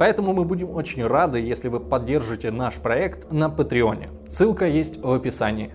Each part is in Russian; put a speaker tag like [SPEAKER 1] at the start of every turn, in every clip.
[SPEAKER 1] поэтому мы будем очень рады, если вы поддержите наш проект на Патреоне. Ссылка есть в описании.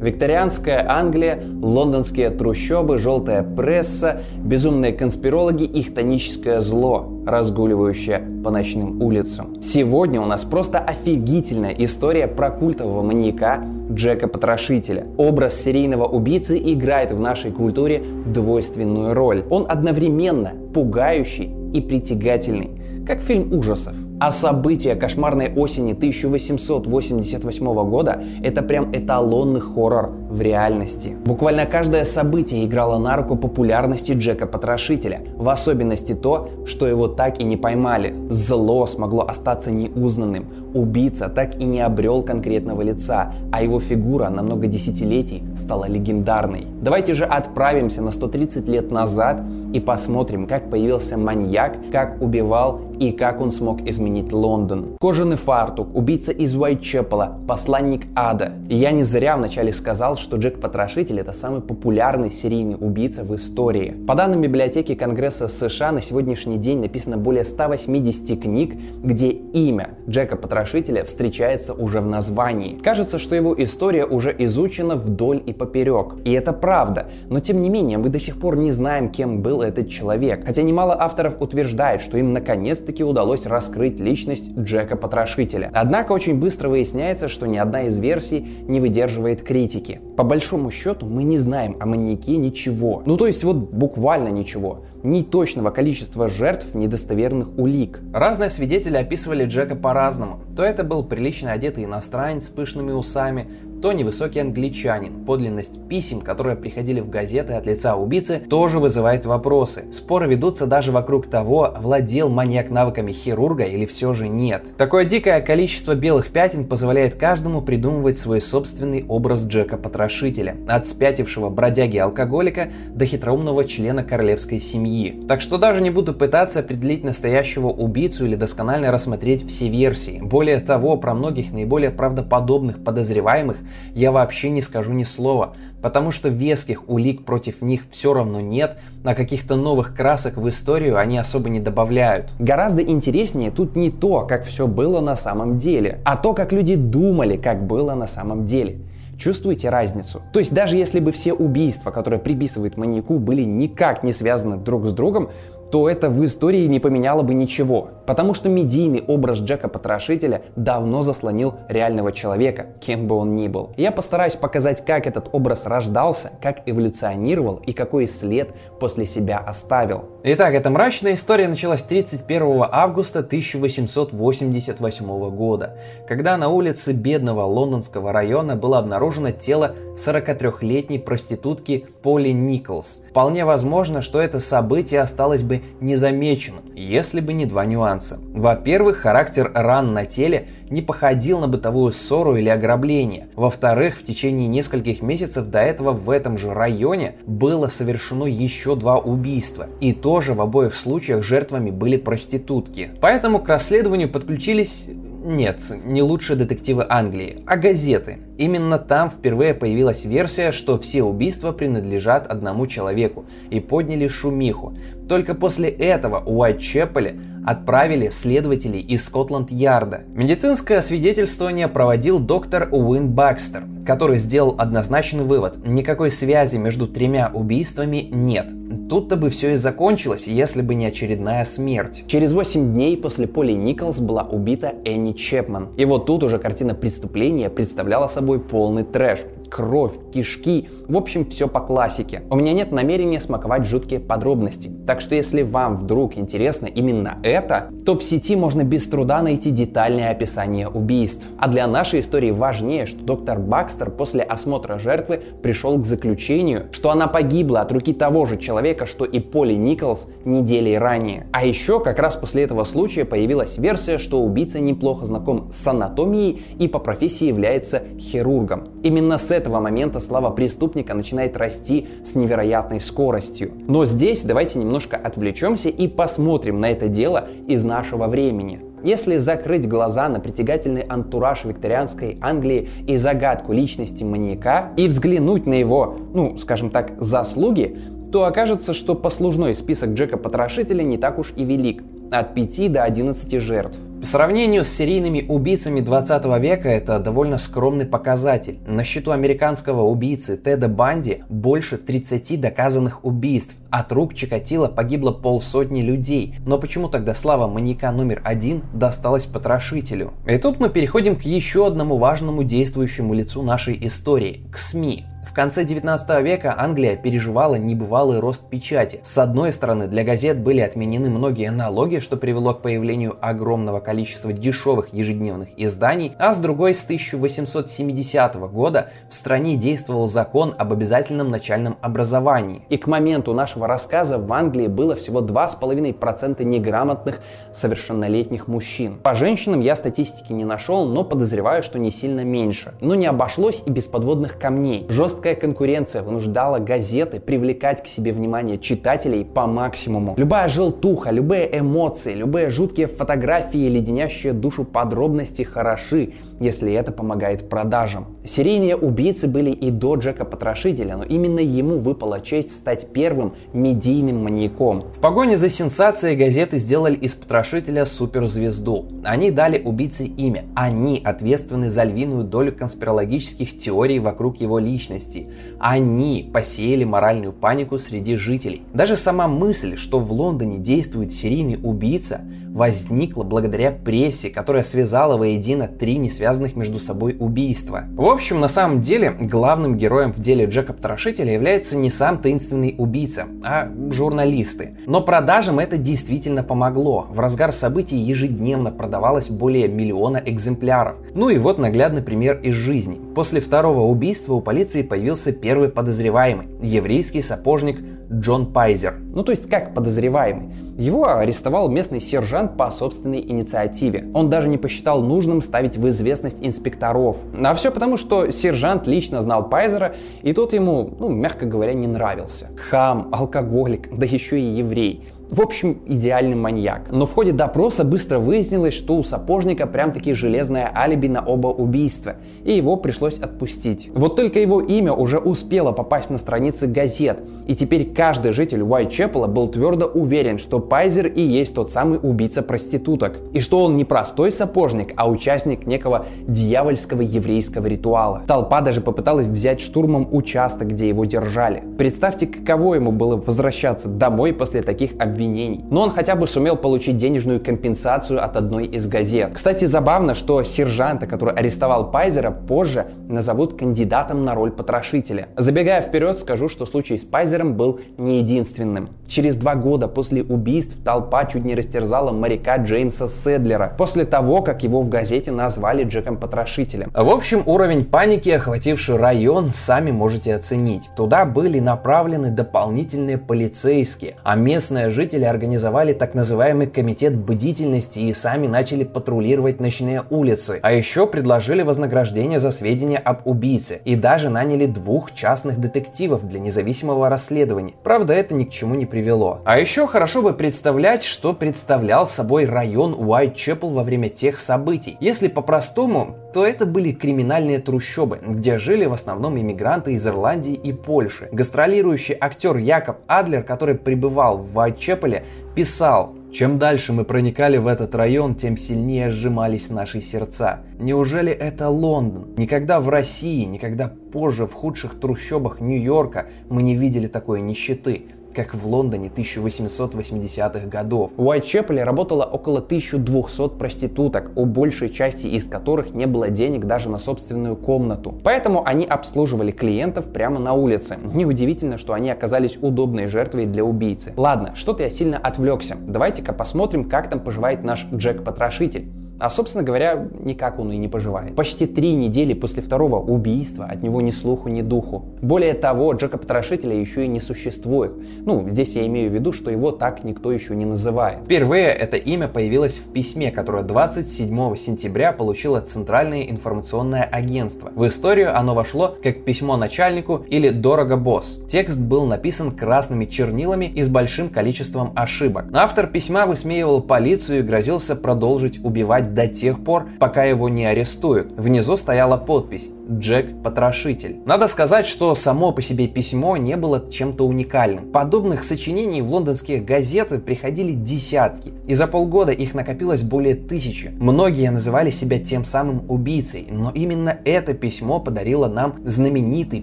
[SPEAKER 2] Викторианская Англия, лондонские трущобы, желтая пресса, безумные конспирологи и хтоническое зло, разгуливающее по ночным улицам. Сегодня у нас просто офигительная история про культового маньяка Джека Потрошителя. Образ серийного убийцы играет в нашей культуре двойственную роль. Он одновременно пугающий и притягательный, как фильм ужасов. А события кошмарной осени 1888 года – это прям эталонный хоррор в реальности. Буквально каждое событие играло на руку популярности Джека Потрошителя, в особенности то, что его так и не поймали. Зло смогло остаться неузнанным, убийца так и не обрел конкретного лица, а его фигура на много десятилетий стала легендарной. Давайте же отправимся на 130 лет назад и посмотрим, как появился маньяк, как убивал и как он смог изменить Лондон. Кожаный фартук, убийца из Уайтчепела, посланник ада. И я не зря вначале сказал, что Джек Потрошитель это самый популярный серийный убийца в истории. По данным библиотеки Конгресса США на сегодняшний день написано более 180 книг, где имя Джека Потрошителя встречается уже в названии. Кажется, что его история уже изучена вдоль и поперек. И это правда. Но тем не менее, мы до сих пор не знаем, кем был этот человек. Хотя немало авторов утверждают, что им наконец-таки удалось раскрыть личность Джека Потрошителя. Однако очень быстро выясняется, что ни одна из версий не выдерживает критики. По большому счету мы не знаем о маньяке ничего. Ну то есть вот буквально ничего. Ни точного количества жертв, ни достоверных улик. Разные свидетели описывали Джека по-разному. То это был прилично одетый иностранец с пышными усами, то невысокий англичанин. Подлинность писем, которые приходили в газеты от лица убийцы, тоже вызывает вопросы. Споры ведутся даже вокруг того, владел маньяк навыками хирурга или все же нет. Такое дикое количество белых пятен позволяет каждому придумывать свой собственный образ Джека-потрошителя, от спятившего бродяги-алкоголика до хитроумного члена королевской семьи. Так что даже не буду пытаться определить настоящего убийцу или досконально рассмотреть все версии. Более того, про многих наиболее правдоподобных подозреваемых я вообще не скажу ни слова, потому что веских улик против них все равно нет, а каких-то новых красок в историю они особо не добавляют. Гораздо интереснее тут не то, как все было на самом деле, а то, как люди думали, как было на самом деле. Чувствуете разницу? То есть даже если бы все убийства, которые приписывают маньяку, были никак не связаны друг с другом, то это в истории не поменяло бы ничего. Потому что медийный образ Джека Потрошителя давно заслонил реального человека, кем бы он ни был. Я постараюсь показать, как этот образ рождался, как эволюционировал и какой след после себя оставил. Итак, эта мрачная история началась 31 августа 1888 года, когда на улице бедного лондонского района было обнаружено тело 43-летней проститутки Поли Николс. Вполне возможно, что это событие осталось бы незамеченным, если бы не два нюанса. Во-первых, характер ран на теле не походил на бытовую ссору или ограбление. Во-вторых, в течение нескольких месяцев до этого в этом же районе было совершено еще два убийства. И тоже в обоих случаях жертвами были проститутки. Поэтому к расследованию подключились нет, не лучшие детективы Англии, а газеты. Именно там впервые появилась версия, что все убийства принадлежат одному человеку и подняли шумиху. Только после этого у Уайтчепеле отправили следователей из Скотланд-Ярда. Медицинское свидетельствование проводил доктор Уин Бакстер, который сделал однозначный вывод – никакой связи между тремя убийствами нет. Тут-то бы все и закончилось, если бы не очередная смерть. Через 8 дней после Поли Николс была убита Энни Чепман. И вот тут уже картина преступления представляла собой полный трэш. Кровь, кишки, в общем, все по классике. У меня нет намерения смаковать жуткие подробности. Так что если вам вдруг интересно именно это, то в сети можно без труда найти детальное описание убийств. А для нашей истории важнее, что доктор Бакс Бакстер после осмотра жертвы пришел к заключению, что она погибла от руки того же человека, что и Поли Николс недели ранее. А еще как раз после этого случая появилась версия, что убийца неплохо знаком с анатомией и по профессии является хирургом. Именно с этого момента слава преступника начинает расти с невероятной скоростью. Но здесь давайте немножко отвлечемся и посмотрим на это дело из нашего времени. Если закрыть глаза на притягательный антураж викторианской Англии и загадку личности маньяка и взглянуть на его, ну, скажем так, заслуги, то окажется, что послужной список Джека Потрошителя не так уж и велик – от 5 до 11 жертв.
[SPEAKER 3] По сравнению с серийными убийцами 20 века это довольно скромный показатель. На счету американского убийцы Теда Банди больше 30 доказанных убийств. От рук Чикатило погибло полсотни людей. Но почему тогда слава маньяка номер один досталась потрошителю? И тут мы переходим к еще одному важному действующему лицу нашей истории – к СМИ конце 19 века Англия переживала небывалый рост печати. С одной стороны, для газет были отменены многие налоги, что привело к появлению огромного количества дешевых ежедневных изданий, а с другой, с 1870 года в стране действовал закон об обязательном начальном образовании.
[SPEAKER 2] И к моменту нашего рассказа в Англии было всего 2,5% неграмотных совершеннолетних мужчин. По женщинам я статистики не нашел, но подозреваю, что не сильно меньше. Но не обошлось и без подводных камней. Жестко Жесткая конкуренция вынуждала газеты привлекать к себе внимание читателей по максимуму. Любая желтуха, любые эмоции, любые жуткие фотографии, леденящие душу подробности хороши, если это помогает продажам. Серийные убийцы были и до Джека Потрошителя, но именно ему выпала честь стать первым медийным маньяком.
[SPEAKER 3] В погоне за сенсацией газеты сделали из Потрошителя суперзвезду. Они дали убийце имя. Они ответственны за львиную долю конспирологических теорий вокруг его личности. Они посеяли моральную панику среди жителей. Даже сама мысль, что в Лондоне действует серийный убийца, возникла благодаря прессе, которая связала воедино три несвязанных между собой убийства. В общем, на самом деле, главным героем в деле Джека Потрошителя является не сам таинственный убийца, а журналисты. Но продажам это действительно помогло. В разгар событий ежедневно продавалось более миллиона экземпляров. Ну и вот наглядный пример из жизни. После второго убийства у полиции появился первый подозреваемый – еврейский сапожник Джон Пайзер.
[SPEAKER 2] Ну то есть как подозреваемый. Его арестовал местный сержант по собственной инициативе. Он даже не посчитал нужным ставить в известность инспекторов. А все потому, что сержант лично знал Пайзера, и тот ему, ну, мягко говоря, не нравился. Хам, алкоголик, да еще и еврей. В общем, идеальный маньяк. Но в ходе допроса быстро выяснилось, что у сапожника прям-таки железное алиби на оба убийства, и его пришлось отпустить. Вот только его имя уже успело попасть на страницы газет, и теперь каждый житель Уайтчепела был твердо уверен, что Пайзер и есть тот самый убийца проституток, и что он не простой сапожник, а участник некого дьявольского еврейского ритуала. Толпа даже попыталась взять штурмом участок, где его держали. Представьте, каково ему было возвращаться домой после таких обвинений обвинений. Но он хотя бы сумел получить денежную компенсацию от одной из газет. Кстати, забавно, что сержанта, который арестовал Пайзера, позже назовут кандидатом на роль потрошителя. Забегая вперед, скажу, что случай с Пайзером был не единственным. Через два года после убийств толпа чуть не растерзала моряка Джеймса Седлера после того, как его в газете назвали Джеком Потрошителем.
[SPEAKER 3] В общем, уровень паники, охвативший район, сами можете оценить. Туда были направлены дополнительные полицейские, а местная жизнь жители организовали так называемый комитет бдительности и сами начали патрулировать ночные улицы. А еще предложили вознаграждение за сведения об убийце и даже наняли двух частных детективов для независимого расследования. Правда, это ни к чему не привело. А еще хорошо бы представлять, что представлял собой район Уайт-Чепл во время тех событий. Если по-простому, то это были криминальные трущобы, где жили в основном иммигранты из Ирландии и Польши. Гастролирующий актер Якоб Адлер, который пребывал в Уайт-Чепл, Чеполе писал чем дальше мы проникали в этот район, тем сильнее сжимались наши сердца. Неужели это Лондон? Никогда в России, никогда позже в худших трущобах Нью-Йорка мы не видели такой нищеты как в Лондоне 1880-х годов.
[SPEAKER 2] В Уайтчепеле работало около 1200 проституток, у большей части из которых не было денег даже на собственную комнату. Поэтому они обслуживали клиентов прямо на улице. Неудивительно, что они оказались удобной жертвой для убийцы. Ладно, что-то я сильно отвлекся. Давайте-ка посмотрим, как там поживает наш Джек-потрошитель.
[SPEAKER 4] А, собственно говоря, никак он и не поживает. Почти три недели после второго убийства от него ни слуху, ни духу. Более того, Джека Потрошителя еще и не существует. Ну, здесь я имею в виду, что его так никто еще не называет.
[SPEAKER 2] Впервые это имя появилось в письме, которое 27 сентября получило Центральное информационное агентство. В историю оно вошло как письмо начальнику или «Дорого, босс». Текст был написан красными чернилами и с большим количеством ошибок. Автор письма высмеивал полицию и грозился продолжить убивать до тех пор, пока его не арестуют. Внизу стояла подпись Джек Потрошитель. Надо сказать, что само по себе письмо не было чем-то уникальным. Подобных сочинений в лондонские газеты приходили десятки, и за полгода их накопилось более тысячи. Многие называли себя тем самым убийцей, но именно это письмо подарило нам знаменитый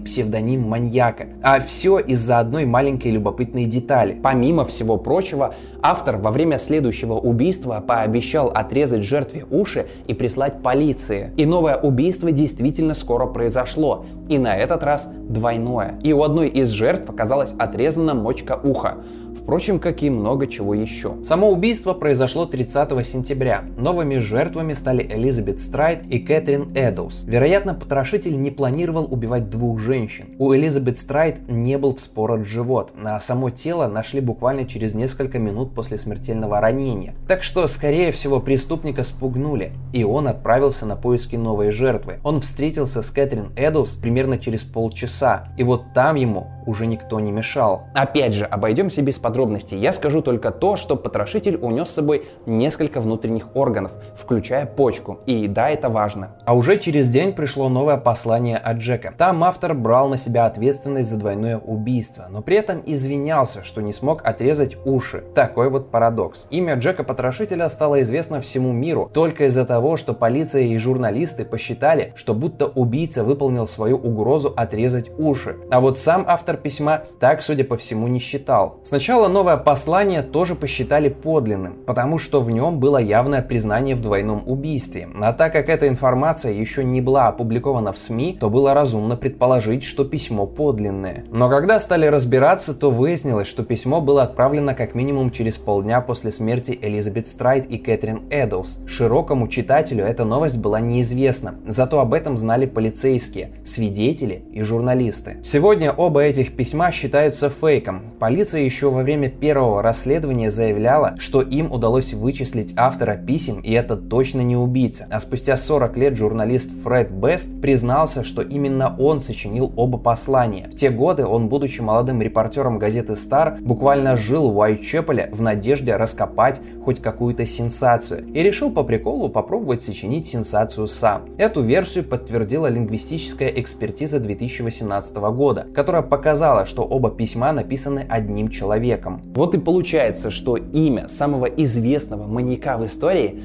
[SPEAKER 2] псевдоним маньяка. А все из-за одной маленькой любопытной детали.
[SPEAKER 4] Помимо всего прочего, автор во время следующего убийства пообещал отрезать жертве уши и прислать полиции. И новое убийство действительно скоро скоро произошло, и на этот раз двойное. И у одной из жертв оказалась отрезана мочка уха. Впрочем, как и много чего еще.
[SPEAKER 2] Само убийство произошло 30 сентября. Новыми жертвами стали Элизабет Страйт и Кэтрин Эдоус. Вероятно, потрошитель не планировал убивать двух женщин. У Элизабет Страйт не был вспорот живот, а само тело нашли буквально через несколько минут после смертельного ранения. Так что, скорее всего, преступника спугнули, и он отправился на поиски новой жертвы. Он встретился с Кэтрин Эдоус примерно через полчаса, и вот там ему уже никто не мешал.
[SPEAKER 4] Опять же, обойдемся без подробностей подробностей. Я скажу только то, что потрошитель унес с собой несколько внутренних органов, включая почку. И да, это важно.
[SPEAKER 2] А уже через день пришло новое послание от Джека. Там автор брал на себя ответственность за двойное убийство, но при этом извинялся, что не смог отрезать уши. Такой вот парадокс. Имя Джека Потрошителя стало известно всему миру только из-за того, что полиция и журналисты посчитали, что будто убийца выполнил свою угрозу отрезать уши. А вот сам автор письма так, судя по всему, не считал. Сначала Сначала новое послание тоже посчитали подлинным, потому что в нем было явное признание в двойном убийстве. А так как эта информация еще не была опубликована в СМИ, то было разумно предположить, что письмо подлинное. Но когда стали разбираться, то выяснилось, что письмо было отправлено как минимум через полдня после смерти Элизабет Страйт и Кэтрин Эдоус. Широкому читателю эта новость была неизвестна, зато об этом знали полицейские, свидетели и журналисты. Сегодня оба этих письма считаются фейком. Полиция еще во время время первого расследования заявляла, что им удалось вычислить автора писем, и это точно не убийца. А спустя 40 лет журналист Фред Бест признался, что именно он сочинил оба послания. В те годы он, будучи молодым репортером газеты Star, буквально жил в Уайтчепеле в надежде раскопать хоть какую-то сенсацию и решил по приколу попробовать сочинить сенсацию сам. Эту версию подтвердила лингвистическая экспертиза 2018 года, которая показала, что оба письма написаны одним человеком человеком.
[SPEAKER 4] Вот и получается, что имя самого известного маньяка в истории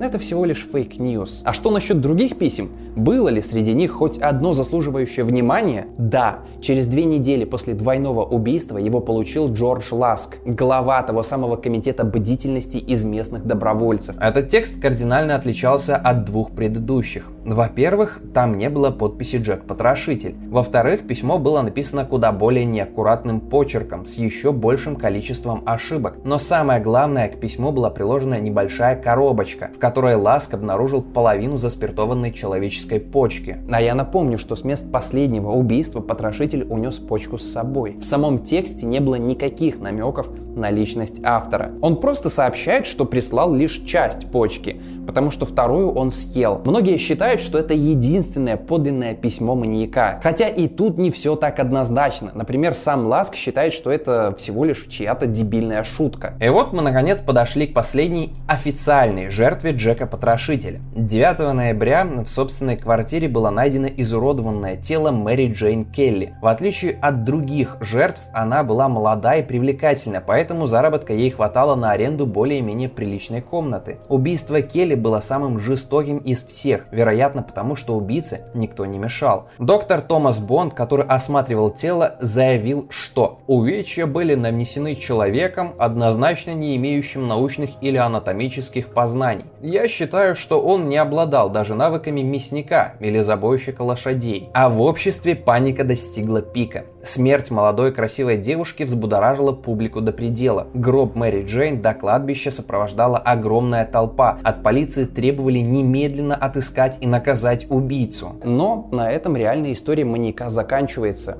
[SPEAKER 4] это всего лишь fake news. А что насчет других писем? Было ли среди них хоть одно заслуживающее внимания? Да, через две недели после двойного убийства его получил Джордж Ласк, глава того самого комитета бдительности из местных добровольцев.
[SPEAKER 2] Этот текст кардинально отличался от двух предыдущих. Во-первых, там не было подписи Джек Потрошитель. Во-вторых, письмо было написано куда более неаккуратным почерком, с еще большим количеством ошибок. Но самое главное, к письму была приложена небольшая коробочка, в которой Ласк обнаружил половину заспиртованной человеческой почки.
[SPEAKER 4] А я напомню, что с мест последнего убийства потрошитель унес почку с собой. В самом тексте не было никаких намеков на личность автора. Он просто сообщает, что прислал лишь часть почки, потому что вторую он съел. Многие считают, что это единственное подлинное письмо маньяка. Хотя и тут не все так однозначно. Например, сам Ласк считает, что это всего лишь чья-то дебильная шутка.
[SPEAKER 2] И вот мы наконец подошли к последней официальной жертве Джека Потрошителя. 9 ноября в собственной квартире было найдено изуродованное тело Мэри Джейн Келли. В отличие от других жертв, она была молода и привлекательна, поэтому поэтому заработка ей хватало на аренду более-менее приличной комнаты. Убийство Келли было самым жестоким из всех, вероятно потому, что убийце никто не мешал. Доктор Томас Бонд, который осматривал тело, заявил, что увечья были нанесены человеком, однозначно не имеющим научных или анатомических познаний. Я считаю, что он не обладал даже навыками мясника или забойщика лошадей. А в обществе паника достигла пика.
[SPEAKER 3] Смерть молодой красивой девушки взбудоражила публику до предела. Гроб Мэри Джейн до кладбища сопровождала огромная толпа. От полиции требовали немедленно отыскать и наказать убийцу.
[SPEAKER 2] Но на этом реальная история маньяка заканчивается.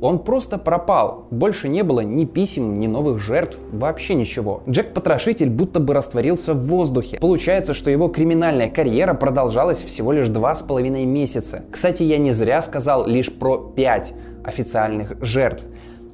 [SPEAKER 2] Он просто пропал. Больше не было ни писем, ни новых жертв, вообще ничего. Джек-потрошитель будто бы растворился в воздухе. Получается, что его криминальная карьера продолжалась всего лишь два с половиной месяца. Кстати, я не зря сказал лишь про пять официальных жертв.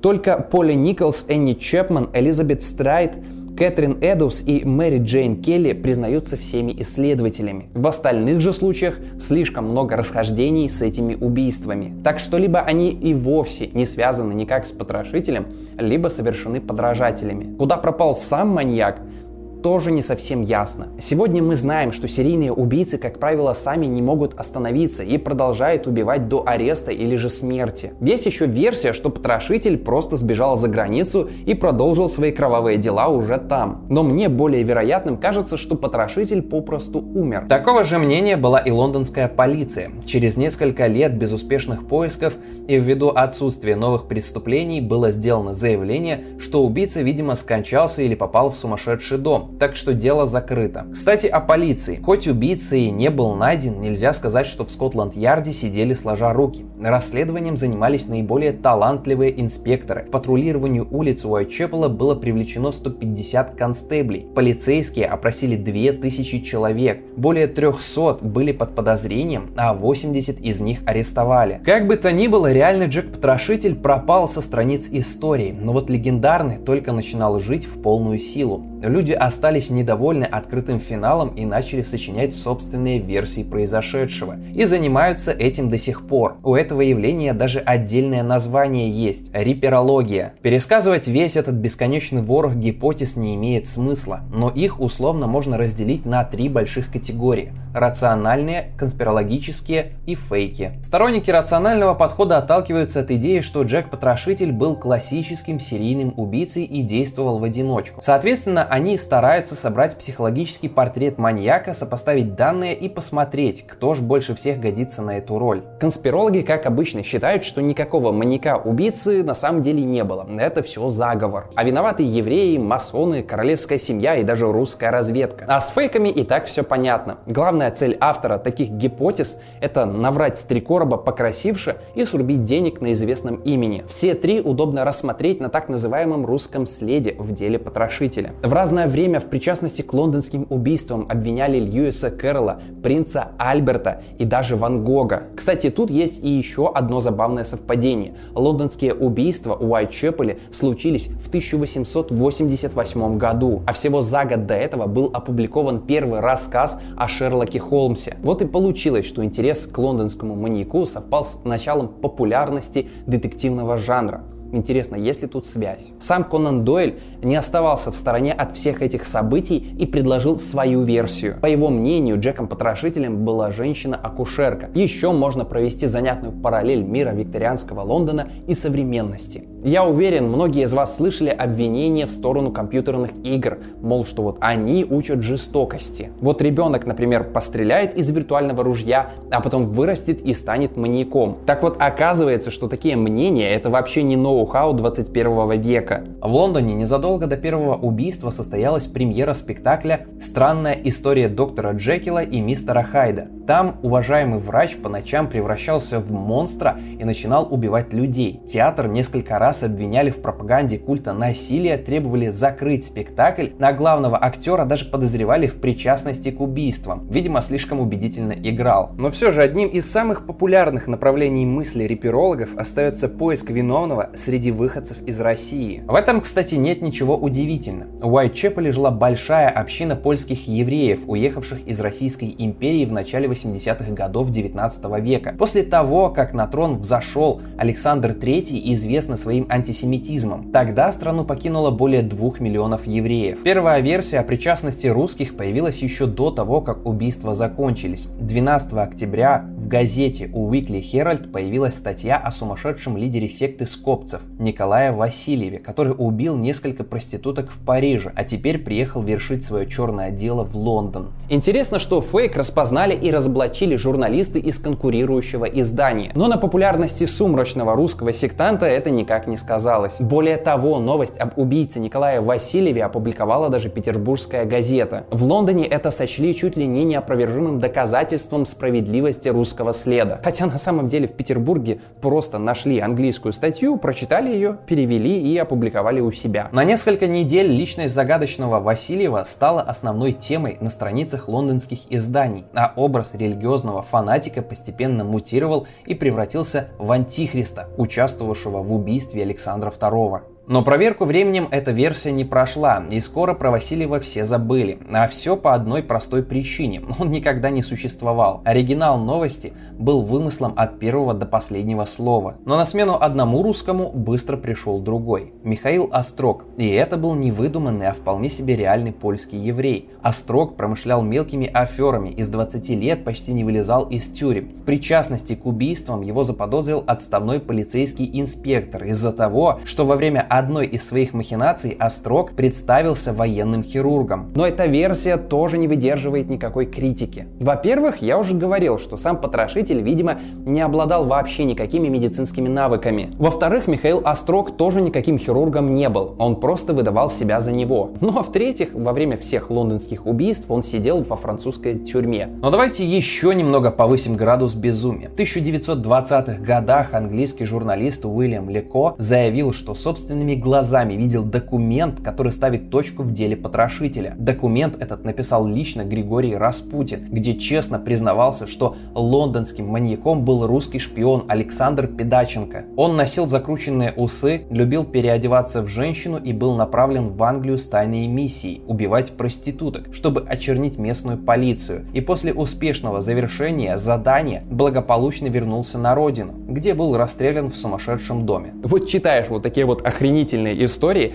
[SPEAKER 2] Только Поли Николс, Энни Чепман, Элизабет Страйт – Кэтрин Эдус и Мэри Джейн Келли признаются всеми исследователями. В остальных же случаях слишком много расхождений с этими убийствами. Так что либо они и вовсе не связаны никак с потрошителем, либо совершены подражателями. Куда пропал сам маньяк, тоже не совсем ясно. Сегодня мы знаем, что серийные убийцы, как правило, сами не могут остановиться и продолжают убивать до ареста или же смерти. Есть еще версия, что потрошитель просто сбежал за границу и продолжил свои кровавые дела уже там. Но мне более вероятным кажется, что потрошитель попросту умер.
[SPEAKER 3] Такого же мнения была и лондонская полиция. Через несколько лет безуспешных поисков и ввиду отсутствия новых преступлений было сделано заявление, что убийца, видимо, скончался или попал в сумасшедший дом так что дело закрыто. Кстати, о полиции. Хоть убийца и не был найден, нельзя сказать, что в Скотланд-Ярде сидели сложа руки. Расследованием занимались наиболее талантливые инспекторы. К патрулированию улиц Уайтчепела было привлечено 150 констеблей. Полицейские опросили 2000 человек. Более 300 были под подозрением, а 80 из них арестовали. Как бы то ни было, реальный Джек-потрошитель пропал со страниц истории, но вот легендарный только начинал жить в полную силу. Люди остались недовольны открытым финалом и начали сочинять собственные версии произошедшего. И занимаются этим до сих пор. У этого явления даже отдельное название есть – риперология. Пересказывать весь этот бесконечный ворох гипотез не имеет смысла, но их условно можно разделить на три больших категории – рациональные, конспирологические и фейки. Сторонники рационального подхода отталкиваются от идеи, что Джек-потрошитель был классическим серийным убийцей и действовал в одиночку. Соответственно, они стараются собрать психологический портрет маньяка, сопоставить данные и посмотреть, кто же больше всех годится на эту роль.
[SPEAKER 2] Конспирологи, как обычно, считают, что никакого маньяка-убийцы на самом деле не было. Это все заговор. А виноваты евреи, масоны, королевская семья и даже русская разведка. А с фейками и так все понятно. Главная цель автора таких гипотез – это наврать с три короба покрасивше и срубить денег на известном имени. Все три удобно рассмотреть на так называемом русском следе в деле потрошителя. В разное время в причастности к лондонским убийствам обвиняли Льюиса Кэрролла, принца Альберта и даже Ван Гога. Кстати, тут есть и еще одно забавное совпадение. Лондонские убийства у Уайтчепеле случились в 1888 году, а всего за год до этого был опубликован первый рассказ о Шерлоке Холмсе. Вот и получилось, что интерес к лондонскому маньяку совпал с началом популярности детективного жанра. Интересно, есть ли тут связь? Сам Конан Дойль не оставался в стороне от всех этих событий и предложил свою версию. По его мнению, Джеком-потрошителем была женщина-акушерка. Еще можно провести занятную параллель мира викторианского Лондона и современности. Я уверен, многие из вас слышали обвинения в сторону компьютерных игр, мол, что вот они учат жестокости. Вот ребенок, например, постреляет из виртуального ружья, а потом вырастет и станет маньяком. Так вот, оказывается, что такие мнения это вообще не ноу-хау 21 века.
[SPEAKER 3] В Лондоне незадолго до первого убийства состоялась премьера спектакля «Странная история доктора Джекила и мистера Хайда». Там уважаемый врач по ночам превращался в монстра и начинал убивать людей. Театр несколько раз обвиняли в пропаганде культа насилия, требовали закрыть спектакль, на главного актера даже подозревали в причастности к убийствам. Видимо, слишком убедительно играл. Но все же одним из самых популярных направлений мысли реперологов остается поиск виновного среди выходцев из России. В этом, кстати, нет ничего удивительного. В Уайтчепеле жила большая община польских евреев, уехавших из Российской империи в начале 80-х годов 19 века. После того, как на трон взошел Александр III, известный своим антисемитизмом, тогда страну покинуло более 2 миллионов евреев. Первая версия о причастности русских появилась еще до того, как убийства закончились. 12 октября в газете Weekly Herald появилась статья о сумасшедшем лидере секты скопцев Николае Васильеве, который убил несколько проституток в Париже, а теперь приехал вершить свое черное дело в Лондон.
[SPEAKER 2] Интересно, что фейк распознали и разоблачили журналисты из конкурирующего издания. Но на популярности сумрачного русского сектанта это никак не сказалось. Более того, новость об убийце Николая Васильеве опубликовала даже петербургская газета. В Лондоне это сочли чуть ли не неопровержимым доказательством справедливости русского следа. Хотя на самом деле в Петербурге просто нашли английскую статью, прочитали ее, перевели и опубликовали у себя.
[SPEAKER 3] На несколько недель личность загадочного Васильева стала основной темой на страницах лондонских изданий, а образ религиозного фанатика постепенно мутировал и превратился в антихриста, участвовавшего в убийстве Александра II. Но проверку временем эта версия не прошла, и скоро про Васильева все забыли. А все по одной простой причине. Он никогда не существовал. Оригинал новости был вымыслом от первого до последнего слова. Но на смену одному русскому быстро пришел другой. Михаил Острог. И это был не выдуманный, а вполне себе реальный польский еврей. Острог промышлял мелкими аферами и с 20 лет почти не вылезал из тюрем. В причастности к убийствам его заподозрил отставной полицейский инспектор из-за того, что во время одной из своих махинаций Острог представился военным хирургом.
[SPEAKER 2] Но эта версия тоже не выдерживает никакой критики. Во-первых, я уже говорил, что сам потрошитель, видимо, не обладал вообще никакими медицинскими навыками. Во-вторых, Михаил Острог тоже никаким хирургом не был, он просто выдавал себя за него. Ну а в-третьих, во время всех лондонских убийств он сидел во французской тюрьме.
[SPEAKER 3] Но давайте еще немного повысим градус безумия. В 1920-х годах английский журналист Уильям Леко заявил, что собственными собственными глазами видел документ, который ставит точку в деле потрошителя. Документ этот написал лично Григорий Распутин, где честно признавался, что лондонским маньяком был русский шпион Александр Педаченко. Он носил закрученные усы, любил переодеваться в женщину и был направлен в Англию с тайной миссией – убивать проституток, чтобы очернить местную полицию. И после успешного завершения задания благополучно вернулся на родину, где был расстрелян в сумасшедшем доме.
[SPEAKER 2] Вот читаешь вот такие вот охрененные охренительные истории,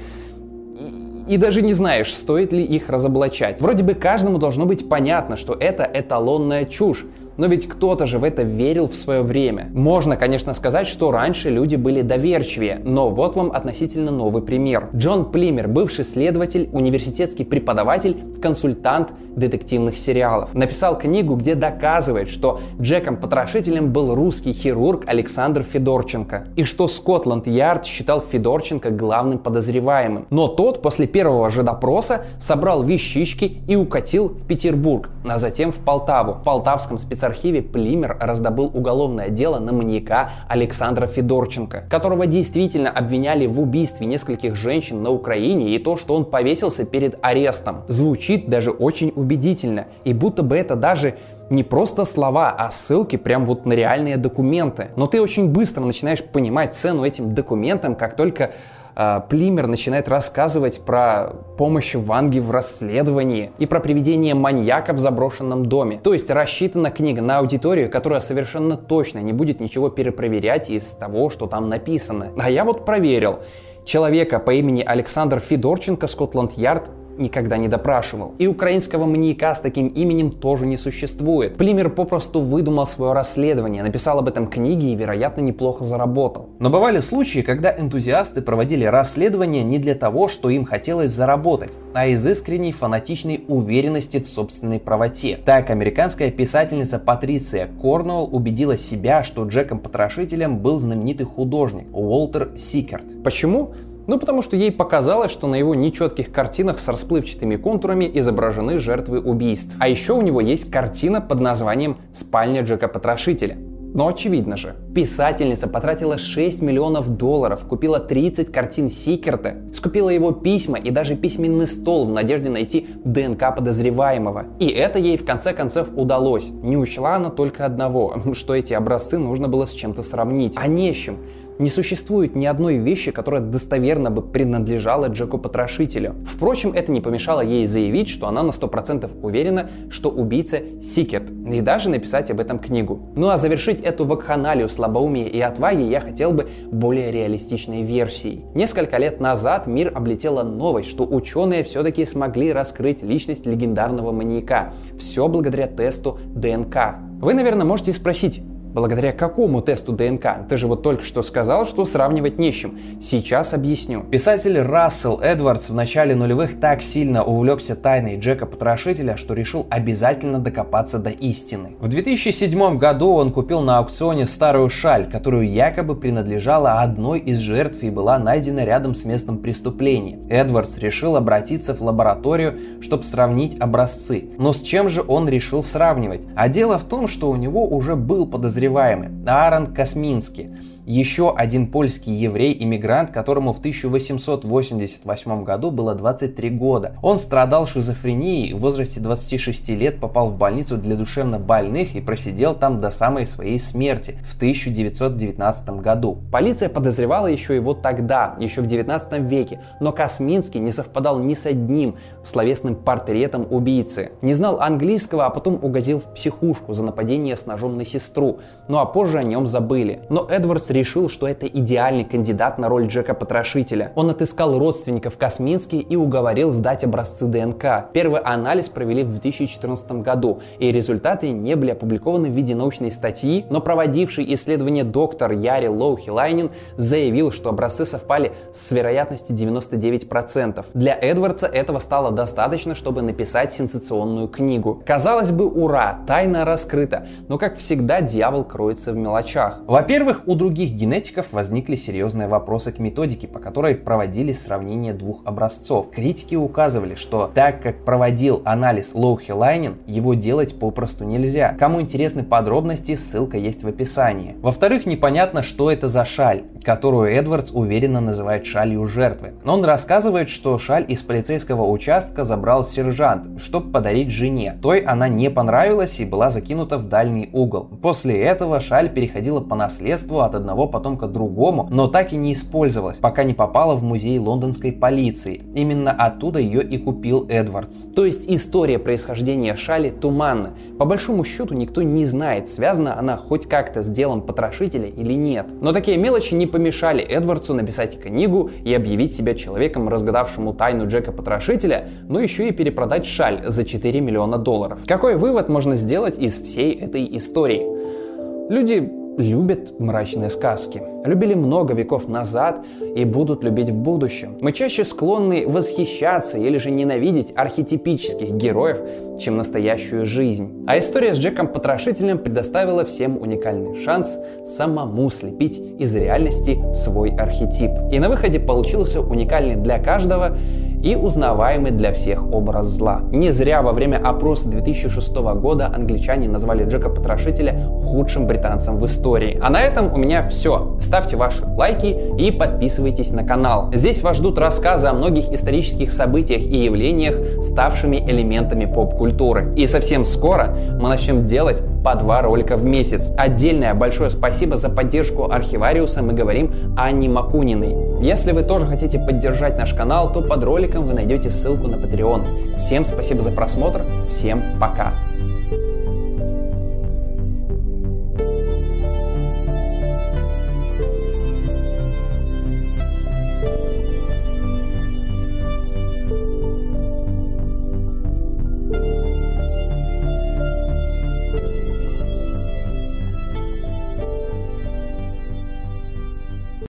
[SPEAKER 2] и даже не знаешь, стоит ли их разоблачать. Вроде бы каждому должно быть понятно, что это эталонная чушь, но ведь кто-то же в это верил в свое время. Можно, конечно, сказать, что раньше люди были доверчивее, но вот вам относительно новый пример. Джон Плимер, бывший следователь, университетский преподаватель, консультант детективных сериалов. Написал книгу, где доказывает, что Джеком-потрошителем был русский хирург Александр Федорченко. И что Скотланд-Ярд считал Федорченко главным подозреваемым. Но тот после первого же допроса собрал вещички и укатил в Петербург, а затем в Полтаву. В Полтавском спецархиве Плимер раздобыл уголовное дело на маньяка Александра Федорченко, которого действительно обвиняли в убийстве нескольких женщин на Украине и то, что он повесился перед арестом. Звучит даже очень убедительно. И будто бы это даже не просто слова, а ссылки прям вот на реальные документы. Но ты очень быстро начинаешь понимать цену этим документам, как только Плимер начинает рассказывать про помощь Ванги в расследовании и про приведение маньяка в заброшенном доме. То есть рассчитана книга на аудиторию, которая совершенно точно не будет ничего перепроверять из того, что там написано. А я вот проверил. Человека по имени Александр Федорченко, Скотланд-Ярд, никогда не допрашивал. И украинского маньяка с таким именем тоже не существует. Плимер попросту выдумал свое расследование, написал об этом книги и, вероятно, неплохо заработал.
[SPEAKER 3] Но бывали случаи, когда энтузиасты проводили расследование не для того, что им хотелось заработать, а из искренней фанатичной уверенности в собственной правоте. Так, американская писательница Патриция Корнуэлл убедила себя, что Джеком-потрошителем был знаменитый художник Уолтер Сикерт.
[SPEAKER 2] Почему? Ну, потому что ей показалось, что на его нечетких картинах с расплывчатыми контурами изображены жертвы убийств. А еще у него есть картина под названием «Спальня Джека Потрошителя». Но очевидно же, писательница потратила 6 миллионов долларов, купила 30 картин Сикерта, скупила его письма и даже письменный стол в надежде найти ДНК подозреваемого. И это ей в конце концов удалось. Не учла она только одного, что эти образцы нужно было с чем-то сравнить, а не с чем. Не существует ни одной вещи, которая достоверно бы принадлежала Джеку Потрошителю. Впрочем, это не помешало ей заявить, что она на 100% уверена, что убийца Сикет, и даже написать об этом книгу. Ну а завершить эту вакханалию слабоумия и отваги я хотел бы более реалистичной версией. Несколько лет назад мир облетела новость, что ученые все-таки смогли раскрыть личность легендарного маньяка. Все благодаря тесту ДНК. Вы, наверное, можете спросить, Благодаря какому тесту ДНК? Ты же вот только что сказал, что сравнивать не с чем. Сейчас объясню.
[SPEAKER 3] Писатель Рассел Эдвардс в начале нулевых так сильно увлекся тайной Джека Потрошителя, что решил обязательно докопаться до истины. В 2007 году он купил на аукционе старую шаль, которую якобы принадлежала одной из жертв и была найдена рядом с местом преступления. Эдвардс решил обратиться в лабораторию, чтобы сравнить образцы. Но с чем же он решил сравнивать? А дело в том, что у него уже был подозреваемый подозреваемый. Аарон Косминский еще один польский еврей-иммигрант, которому в 1888 году было 23 года. Он страдал шизофренией, в возрасте 26 лет попал в больницу для душевно больных и просидел там до самой своей смерти в 1919 году.
[SPEAKER 2] Полиция подозревала еще его тогда, еще в 19 веке, но Косминский не совпадал ни с одним словесным портретом убийцы. Не знал английского, а потом угодил в психушку за нападение с ножом на сестру. Ну а позже о нем забыли. Но Эдвардс решил, что это идеальный кандидат на роль Джека Потрошителя. Он отыскал родственников Космински и уговорил сдать образцы ДНК. Первый анализ провели в 2014 году, и результаты не были опубликованы в виде научной статьи, но проводивший исследование доктор Яри Лоухилайнин заявил, что образцы совпали с вероятностью 99%. Для Эдвардса этого стало достаточно, чтобы написать сенсационную книгу. Казалось бы, ура, тайна раскрыта, но как всегда дьявол кроется в мелочах.
[SPEAKER 3] Во-первых, у других других генетиков возникли серьезные вопросы к методике, по которой проводились сравнение двух образцов. Критики указывали, что так как проводил анализ Лоухи Лайнин, его делать попросту нельзя. Кому интересны подробности, ссылка есть в описании. Во-вторых, непонятно, что это за шаль, которую Эдвардс уверенно называет шалью жертвы. Он рассказывает, что шаль из полицейского участка забрал сержант, чтобы подарить жене. Той она не понравилась и была закинута в дальний угол. После этого шаль переходила по наследству от одного одного потомка другому, но так и не использовалась, пока не попала в музей лондонской полиции. Именно оттуда ее и купил Эдвардс.
[SPEAKER 2] То есть история происхождения шали туманна. По большому счету никто не знает, связана она хоть как-то с делом потрошителя или нет. Но такие мелочи не помешали Эдвардсу написать книгу и объявить себя человеком, разгадавшему тайну Джека Потрошителя, но еще и перепродать шаль за 4 миллиона долларов. Какой вывод можно сделать из всей этой истории? Люди любят мрачные сказки. Любили много веков назад и будут любить в будущем. Мы чаще склонны восхищаться или же ненавидеть архетипических героев, чем настоящую жизнь. А история с Джеком Потрошителем предоставила всем уникальный шанс самому слепить из реальности свой архетип. И на выходе получился уникальный для каждого и узнаваемый для всех образ зла. Не зря во время опроса 2006 года англичане назвали Джека Потрошителя худшим британцем в истории. А на этом у меня все. Ставьте ваши лайки и подписывайтесь на канал. Здесь вас ждут рассказы о многих исторических событиях и явлениях, ставшими элементами поп-культуры. И совсем скоро мы начнем делать по два ролика в месяц. Отдельное большое спасибо за поддержку Архивариуса мы говорим Анне Макуниной. Если вы тоже хотите поддержать наш канал, то под роликом вы найдете ссылку на Patreon. Всем спасибо за просмотр, всем пока!